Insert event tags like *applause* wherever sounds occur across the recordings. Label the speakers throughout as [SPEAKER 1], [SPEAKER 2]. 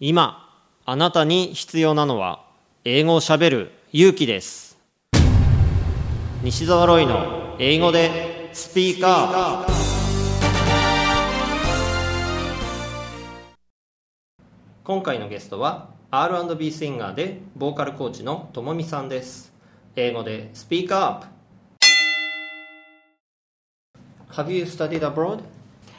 [SPEAKER 1] 今あなたに必要なのは英語をしゃべる勇気です。西澤ロイの英語でスピーカー。今回のゲストは R&B シンガーでボーカルコーチのともみさんです。英語でスピーカーアップ。Have you studied abroad?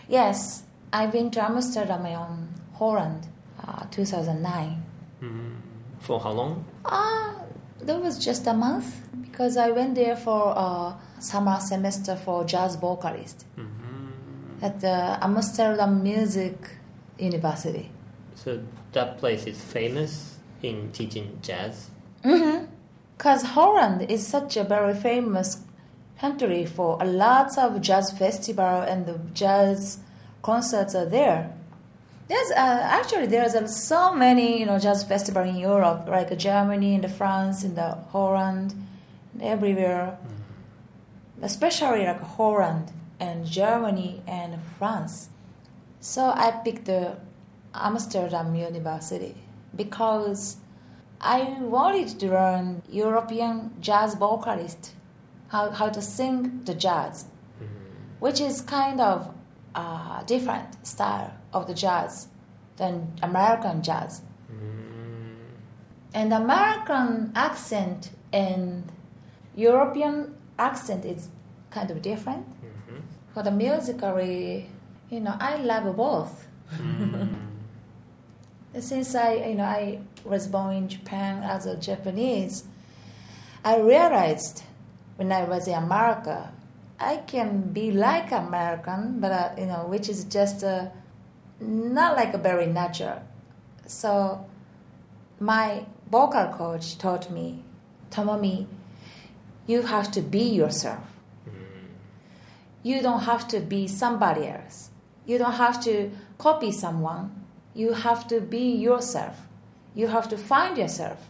[SPEAKER 2] Yes, I've been to Amsterdam and Holland, uh, 2009.
[SPEAKER 1] For how long?
[SPEAKER 2] Uh, that was just a month because I went there for a summer semester for jazz vocalist at the Amsterdam Music University.
[SPEAKER 1] So that place is famous in teaching jazz. Mhm.
[SPEAKER 2] Because Holland is such a very famous country for a lot of jazz festival and the jazz concerts are there. There's uh, actually there's uh, so many you know jazz festival in Europe, like Germany and France and the Holland, and everywhere. Especially like Holland and Germany and France. So I picked the Amsterdam University because I wanted to learn European jazz vocalist, how, how to sing the jazz, which is kind of a different style of the jazz than American jazz. Mm. And American accent and European accent is kind of different. Mm-hmm. For the musically, you know, I love both. Mm. *laughs* Since I, you know, I was born in Japan as a Japanese, I realized when I was in America, I can be like American, but uh, you know, which is just uh, not like a very natural. So, my vocal coach taught me, Tomomi, you have to be yourself. You don't have to be somebody else. You don't have to copy someone. You have to be yourself. You have to find yourself.